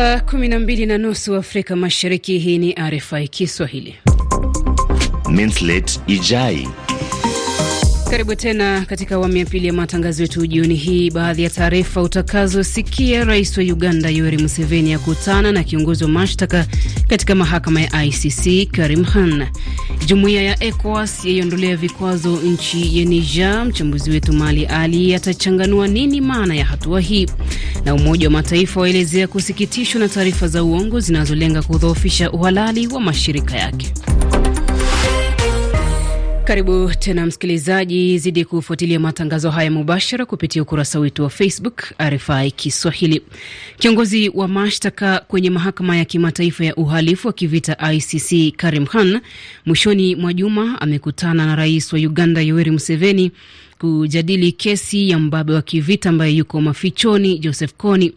Saa kumi na mbili na nusu Afrika Mashariki. Hii ni RFI Kiswahili. Minslet Ijai karibu tena katika awamu ya pili ya matangazo yetu jioni hii. Baadhi ya taarifa utakazosikia: Rais wa Uganda Yoweri Museveni akutana na kiongozi wa mashtaka katika mahakama ya ICC Karim Khan. Jumuiya ya ECOWAS yaiondolea vikwazo nchi ya Niger. Mchambuzi wetu Mali Ali atachanganua nini maana ya hatua hii. Na Umoja wa Mataifa waelezea kusikitishwa na taarifa za uongo zinazolenga kudhoofisha uhalali wa mashirika yake. Karibu tena msikilizaji, zidi kufuatilia matangazo haya mubashara kupitia ukurasa wetu wa Facebook RFI Kiswahili. Kiongozi wa mashtaka kwenye mahakama ya kimataifa ya uhalifu wa kivita ICC Karim Khan mwishoni mwa juma amekutana na rais wa Uganda Yoweri Museveni kujadili kesi ya mbabe wa kivita ambaye yuko mafichoni Joseph Kony.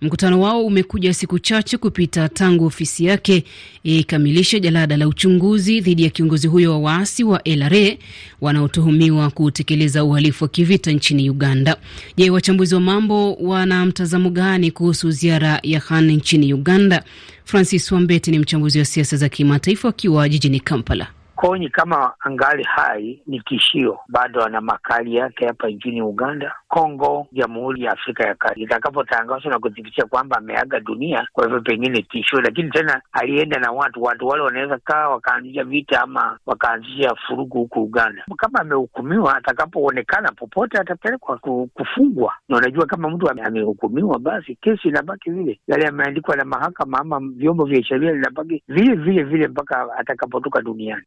Mkutano wao umekuja siku chache kupita tangu ofisi yake ikamilisha jalada la uchunguzi dhidi ya kiongozi huyo wa waasi wa LRA wanaotuhumiwa kutekeleza uhalifu wa kivita nchini Uganda. Je, wachambuzi wa mambo wana mtazamo gani kuhusu ziara ya Khan nchini Uganda? Francis Wambete ni mchambuzi wa siasa za kimataifa akiwa jijini Kampala. Konyi kama angali hai ni tishio, bado ana makali yake hapa nchini Uganda, Kongo, Jamhuri ya Afrika ya Kati. Itakapotangazwa na kuthibitisha kwamba ameaga dunia, kwa hivyo pengine tishio, lakini tena alienda na watu watu wale wanaweza kaa wakaanzisha vita ama wakaanzisha furugu huku Uganda. Kama amehukumiwa, atakapoonekana popote atapelekwa kufungwa, na unajua kama mtu amehukumiwa, basi kesi inabaki vile, yale yameandikwa na mahakama ama vyombo vya sheria linabaki vile vile vile mpaka atakapotoka duniani.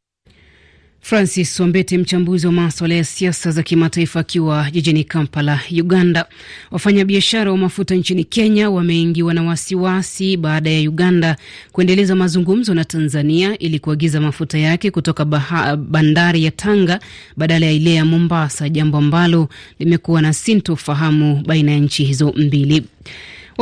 Francis Wambete, mchambuzi wa maswala ya siasa za kimataifa akiwa jijini Kampala, Uganda. Wafanyabiashara wa mafuta nchini Kenya wameingiwa na wasiwasi baada ya Uganda kuendeleza mazungumzo na Tanzania ili kuagiza mafuta yake kutoka baha, bandari ya Tanga badala ya ile ya Mombasa, jambo ambalo limekuwa na sintofahamu baina ya nchi hizo mbili.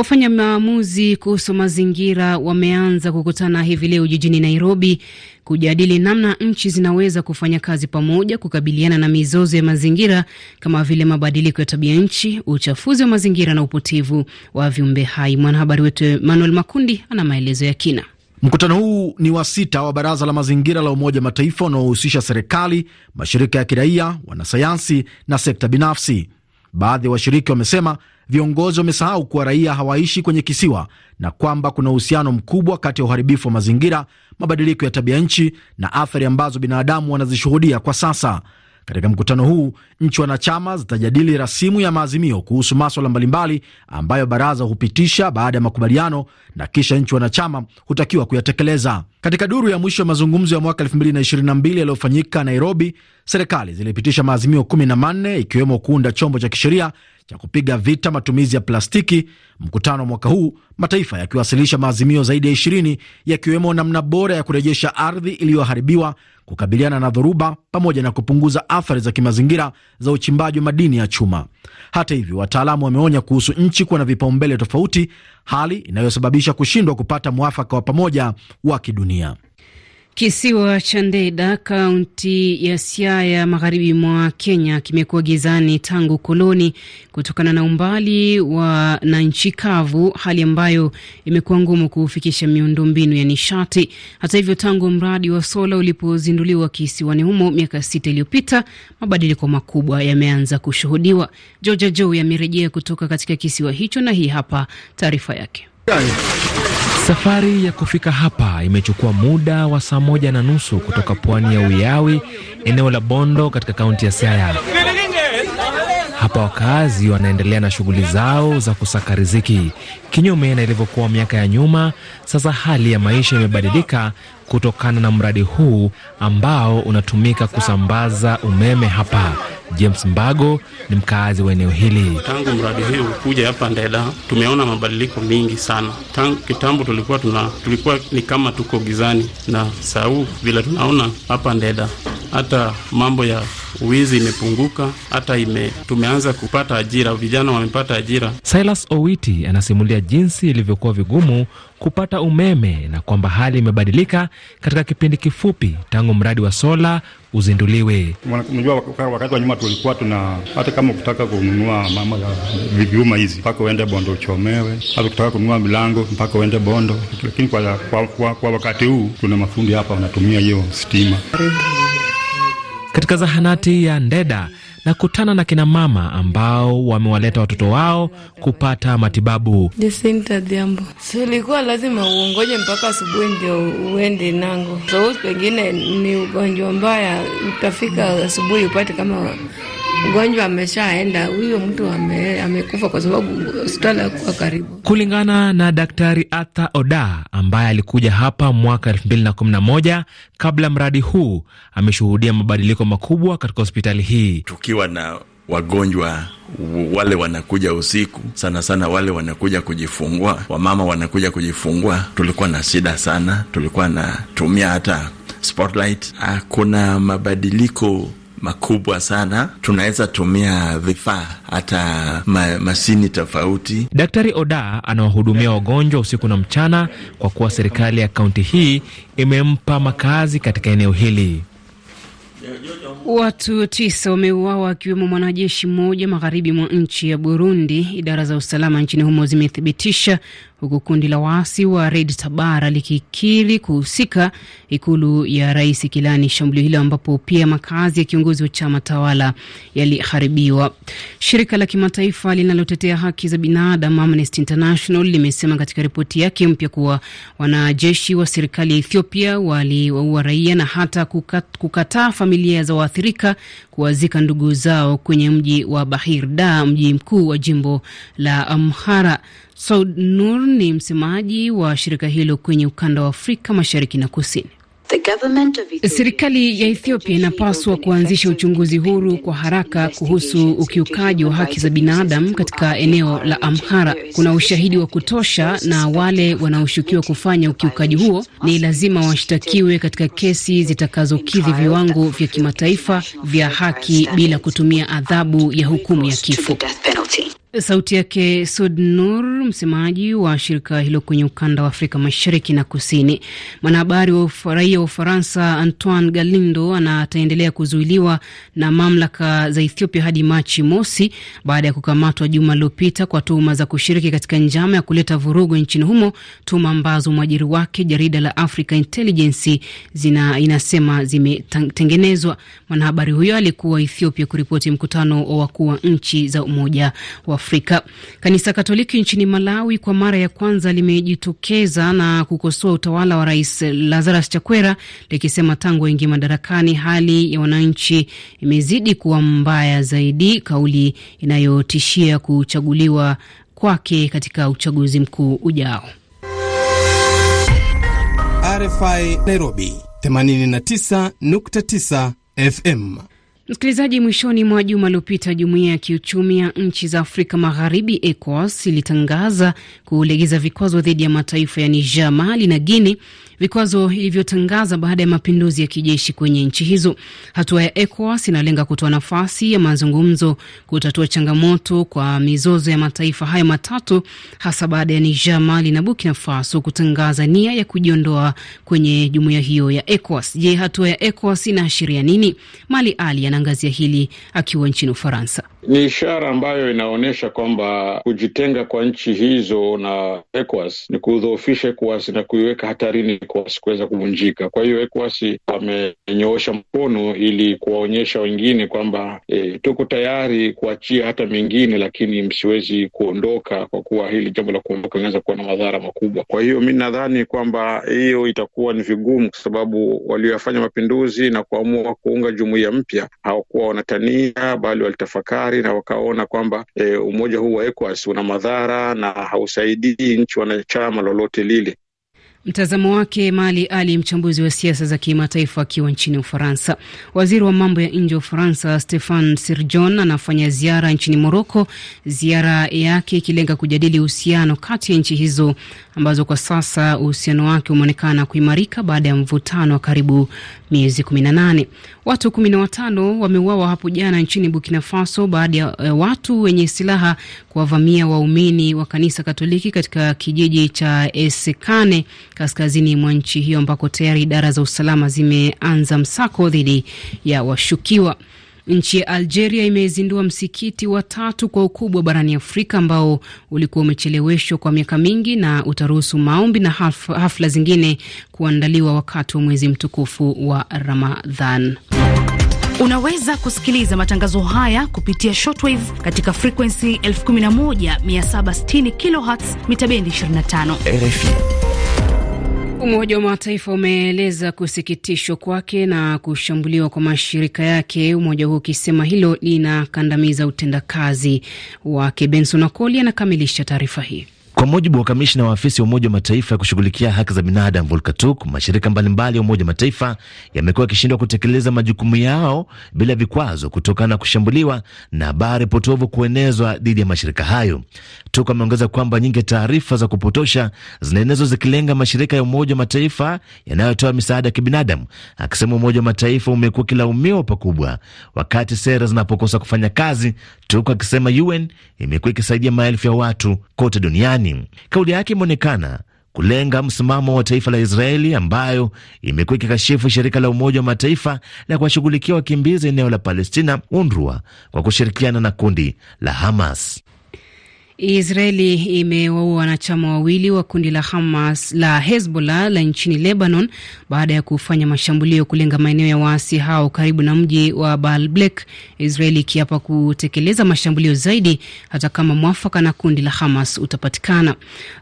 Wafanya maamuzi kuhusu mazingira wameanza kukutana hivi leo jijini Nairobi kujadili namna nchi zinaweza kufanya kazi pamoja kukabiliana na mizozo ya mazingira kama vile mabadiliko ya tabia nchi, uchafuzi wa mazingira na upotevu wa viumbe hai. Mwanahabari wetu Emmanuel Makundi ana maelezo ya kina. Mkutano huu ni wa sita wa Baraza la Mazingira la Umoja Mataifa unaohusisha serikali, mashirika ya kiraia, wanasayansi na sekta binafsi. Baadhi ya washiriki wamesema viongozi wamesahau kuwa raia hawaishi kwenye kisiwa na kwamba kuna uhusiano mkubwa kati ya uharibifu wa mazingira, mabadiliko ya tabia nchi na athari ambazo binadamu wanazishuhudia kwa sasa. Katika mkutano huu nchi wanachama zitajadili rasimu ya maazimio kuhusu maswala mbalimbali ambayo baraza hupitisha baada ya makubaliano na kisha nchi wanachama hutakiwa kuyatekeleza. Katika duru ya mwisho ya mazungumzo ya mwaka 2022 yaliyofanyika Nairobi, serikali zilipitisha maazimio 14 ikiwemo kuunda chombo cha kisheria cha kupiga vita matumizi ya plastiki. Mkutano wa mwaka huu mataifa yakiwasilisha maazimio zaidi ya 20 yakiwemo namna bora ya kurejesha ardhi iliyoharibiwa, kukabiliana na dhoruba, pamoja na kupunguza athari za kimazingira za uchimbaji wa madini ya chuma. Hata hivyo, wataalamu wameonya kuhusu nchi kuwa na vipaumbele tofauti, hali inayosababisha kushindwa kupata mwafaka wa pamoja wa kidunia. Kisiwa cha Ndeda, kaunti ya Siaya, magharibi mwa Kenya, kimekuwa gizani tangu koloni kutokana na umbali wa na nchi kavu, hali ambayo imekuwa ngumu kufikisha miundombinu ya nishati. Hata hivyo, tangu mradi wa sola ulipozinduliwa kisiwani humo miaka sita iliyopita, mabadiliko makubwa yameanza kushuhudiwa. Georgia Joe amerejea kutoka katika kisiwa hicho na hii hapa taarifa yake. Safari ya kufika hapa imechukua muda wa saa moja na nusu kutoka pwani ya Uyawi, eneo la Bondo katika kaunti ya Siaya. Hapa wakazi wanaendelea na shughuli zao za kusaka riziki. Kinyume na ilivyokuwa miaka ya nyuma, sasa hali ya maisha imebadilika kutokana na mradi huu ambao unatumika kusambaza umeme hapa. James Mbago ni mkaazi wa eneo hili. Tangu mradi huu kuja hapa Ndeda, tumeona mabadiliko mingi sana. Tangu kitambo tulikuwa tuna tulikuwa ni kama tuko gizani, na sau vile tunaona hapa Ndeda, hata mambo ya wizi imepunguka, hata ime, tumeanza kupata ajira, vijana wamepata ajira. Silas Owiti anasimulia jinsi ilivyokuwa vigumu kupata umeme na kwamba hali imebadilika katika kipindi kifupi tangu mradi wa sola uzinduliwe. Unajua, wakati wa nyuma tulikuwa tuna hata kama ukitaka kununua mama ya vyuma hizi mpaka uende Bondo uchomewe, hata ukitaka kununua milango mpaka uende Bondo, lakini kwa, kwa, kwa, kwa wakati huu tuna mafundi hapa wanatumia hiyo stima. Katika zahanati ya Ndeda na kutana na kina mama ambao wamewaleta watoto wao kupata matibabu. Silikuwa lazima uongoje mpaka asubuhi ndio uende nango, so pengine ni ugonjwa mbaya, utafika asubuhi upate kama mgonjwa ameshaenda, huyo mtu ame, amekufa kwa sababu hospitali hakuwa karibu. Kulingana na Daktari Arthur Oda ambaye alikuja hapa mwaka 2011 kabla mradi huu, ameshuhudia mabadiliko makubwa katika hospitali hii. Tukiwa na wagonjwa wale wanakuja usiku sana sana, wale wanakuja kujifungua, wamama wanakuja kujifungua, tulikuwa na shida sana, tulikuwa natumia hata spotlight. Kuna mabadiliko makubwa sana. Tunaweza tumia vifaa hata ma, mashini tofauti. Daktari Oda anawahudumia wagonjwa usiku na mchana, kwa kuwa serikali ya kaunti hii imempa makazi katika eneo hili. Watu tisa wameuawa akiwemo mwanajeshi mmoja magharibi mwa nchi ya Burundi, idara za usalama nchini humo zimethibitisha, huku kundi la waasi wa Red Tabara likikiri kuhusika, ikulu ya rais kilani shambulio hilo, ambapo pia makazi ya kiongozi wa chama tawala yaliharibiwa. Shirika la kimataifa linalotetea haki za binadamu Amnesty International limesema katika ripoti yake mpya kuwa wanajeshi wa serikali ya Ethiopia waliwaua raia na hata kukataa kukataa familia za waathirika kuwazika ndugu zao kwenye mji wa Bahir Dar, mji mkuu wa jimbo la Amhara. Saud Nur ni msemaji wa shirika hilo kwenye ukanda wa Afrika mashariki na kusini. Serikali ya Ethiopia inapaswa kuanzisha uchunguzi huru kwa haraka kuhusu ukiukaji wa haki za binadamu katika eneo la Amhara. Kuna ushahidi wa kutosha, na wale wanaoshukiwa kufanya ukiukaji huo ni lazima washtakiwe katika kesi zitakazokidhi viwango vya kimataifa vya haki bila kutumia adhabu ya hukumu ya kifo. Sauti yake Sud Nur, msemaji wa shirika hilo kwenye ukanda wa Afrika mashariki na kusini. Mwanahabari wa raia wa Ufaransa Antoine Galindo ataendelea kuzuiliwa na mamlaka za Ethiopia hadi Machi mosi baada ya kukamatwa juma lililopita kwa tuhuma za kushiriki katika njama ya kuleta vurugu nchini humo, tuhuma ambazo mwajiri wake jarida la Africa Intelligence zina, inasema zimetengenezwa. Mwanahabari huyo alikuwa Ethiopia kuripoti mkutano wa wakuu wa nchi za Umoja wa Afrika. Kanisa Katoliki nchini Malawi kwa mara ya kwanza limejitokeza na kukosoa utawala wa Rais Lazarus Chakwera likisema tangu aingie madarakani hali ya wananchi imezidi kuwa mbaya zaidi, kauli inayotishia kuchaguliwa kwake katika uchaguzi mkuu ujao. RFI Nairobi 89.9 FM. Msikilizaji, mwishoni mwa juma lililopita, jumuiya ya kiuchumi ya nchi za Afrika Magharibi, ECOWAS, ilitangaza kulegeza vikwazo dhidi ya mataifa ya Niger, Mali na Guinea, vikwazo ilivyotangaza baada ya mapinduzi ya kijeshi kwenye nchi hizo. Hatua ya ECOWAS inalenga kutoa nafasi ya mazungumzo kutatua changamoto kwa mizozo ya mataifa hayo matatu, hasa baada ya Niger, Mali na Burkina Faso kutangaza nia ya kujiondoa kwenye jumuiya hiyo ya ECOWAS. Je, hatua ya ECOWAS inaashiria nini? Mali Ali anaangazia hili akiwa nchini Ufaransa. Ni ishara ambayo inaonyesha kwamba kujitenga kwa nchi hizo na ECOWAS ni kudhoofisha ECOWAS na kuiweka hatarini ECOWAS kuweza kuvunjika. Kwa hiyo ECOWAS wamenyoosha mkono ili kuwaonyesha wengine kwamba e, tuko tayari kuachia hata mengine, lakini msiwezi kuondoka, kwa kuwa hili jambo la kuondoka linaweza kuwa na madhara makubwa. Kwa hiyo mi nadhani kwamba hiyo itakuwa ni vigumu, kwa sababu walioyafanya mapinduzi na kuamua kuunga jumuiya mpya hawakuwa wanatania, bali walitafakari na wakaona kwamba e, umoja huu wa ECOWAS una madhara na hausaidii nchi wanachama lolote lile. Mtazamo wake Mali Ali, mchambuzi wa siasa za kimataifa akiwa nchini Ufaransa. Waziri wa mambo ya nje wa Ufaransa Stefan Sirjon anafanya ziara nchini Moroko, ziara yake ikilenga kujadili uhusiano kati ya nchi hizo ambazo kwa sasa uhusiano wake umeonekana kuimarika baada ya mvutano wa karibu miezi 18. Watu 15 wameuawa hapo jana nchini Burkina Faso baada ya watu wenye silaha kuwavamia waumini wa kanisa Katoliki katika kijiji cha Esekane kaskazini mwa nchi hiyo ambako tayari idara za usalama zimeanza msako dhidi ya washukiwa. Nchi ya Algeria imezindua msikiti wa tatu kwa ukubwa barani Afrika ambao ulikuwa umecheleweshwa kwa miaka mingi na utaruhusu maombi na hafla, hafla zingine kuandaliwa wakati wa mwezi mtukufu wa Ramadhan. Unaweza kusikiliza matangazo haya kupitia shortwave katika frequency 11760 kilohertz mita bendi 25 RFI. Umoja wa Mataifa umeeleza kusikitishwa kwake na kushambuliwa kwa mashirika yake, umoja huo ukisema hilo linakandamiza utendakazi wake. Benson Akoli anakamilisha taarifa hii. Kwa mujibu wa kamishna wa afisi ya Umoja wa Mataifa ya kushughulikia haki za binadamu Volker Turk, mashirika mbalimbali ya Umoja wa Mataifa yamekuwa yakishindwa kutekeleza majukumu yao bila vikwazo kutokana na kushambuliwa na habari potovu kuenezwa dhidi ya mashirika hayo. Turk ameongeza kwamba nyingi taarifa za kupotosha zinaenezwa zikilenga mashirika ya Umoja wa Mataifa yanayotoa misaada ya kibinadamu, akisema Umoja wa Mataifa umekuwa ukilaumiwa pakubwa wakati sera zinapokosa kufanya kazi, Turk akisema UN imekuwa ikisaidia maelfu ya watu kote duniani. Kauli yake imeonekana kulenga msimamo wa taifa la Israeli ambayo imekuwa ikikashifu shirika la Umoja wa Mataifa la kuwashughulikia wakimbizi eneo la Palestina, UNRWA, kwa kushirikiana na kundi la Hamas. Israeli imewaua wanachama wawili wa kundi la Hamas la Hezbollah la nchini Lebanon baada ya kufanya mashambulio kulenga maeneo ya waasi hao karibu na mji wa Baalbek, Israeli ikiapa kutekeleza mashambulio zaidi hata kama mwafaka na kundi la Hamas utapatikana.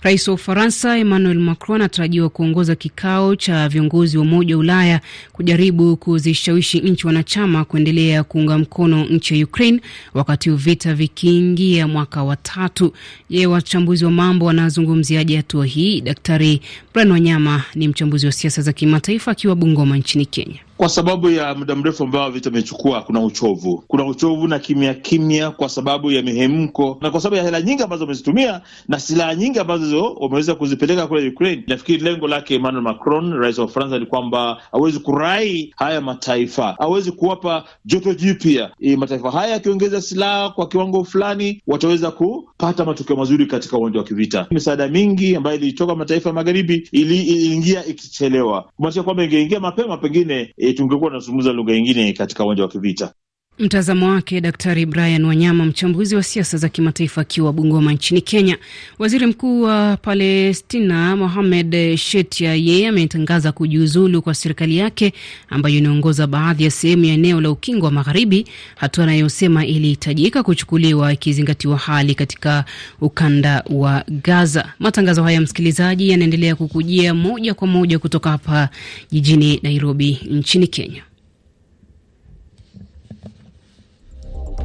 Rais wa Ufaransa Emmanuel Macron anatarajiwa kuongoza kikao cha viongozi wa Umoja wa Ulaya kujaribu kuzishawishi nchi wanachama kuendelea kuunga mkono nchi ya Ukraine wakati vita vikiingia mwaka wa tatu. Je, wachambuzi wa mambo wanazungumziaje hatua hii? Daktari Brian Wanyama ni mchambuzi wa siasa za kimataifa akiwa Bungoma nchini Kenya. Kwa sababu ya muda mrefu ambao vita imechukua, kuna uchovu, kuna uchovu na kimya kimya, kwa sababu ya mihemko na kwa sababu ya hela nyingi ambazo wamezitumia na silaha nyingi ambazo wameweza kuzipeleka kule Ukraine. Nafikiri lengo lake Emmanuel Macron, rais wa Ufaransa, ni kwamba awezi kurai haya mataifa, awezi kuwapa joto jipya. E, mataifa haya yakiongeza silaha kwa kiwango fulani, wataweza kupata matokeo mazuri katika uwanja wa kivita. Misaada mingi ambayo ilitoka mataifa ya magharibi iliingia ili ikichelewa, kumaanisha kwamba ingeingia mapema pengine E, tungekuwa tunazungumza lugha nyingine katika uwanja wa kivita. Mtazamo wake Daktari Brian Wanyama, mchambuzi wa siasa za kimataifa akiwa Bungoma nchini Kenya. Waziri mkuu wa Palestina Mohamed Shetia yeye ametangaza kujiuzulu kwa serikali yake ambayo inaongoza baadhi ya sehemu ya eneo la ukingo wa Magharibi, hatua anayosema ilihitajika kuchukuliwa ikizingatiwa hali katika ukanda wa Gaza. Matangazo haya msikilizaji, yanaendelea kukujia moja kwa moja kutoka hapa jijini Nairobi nchini Kenya.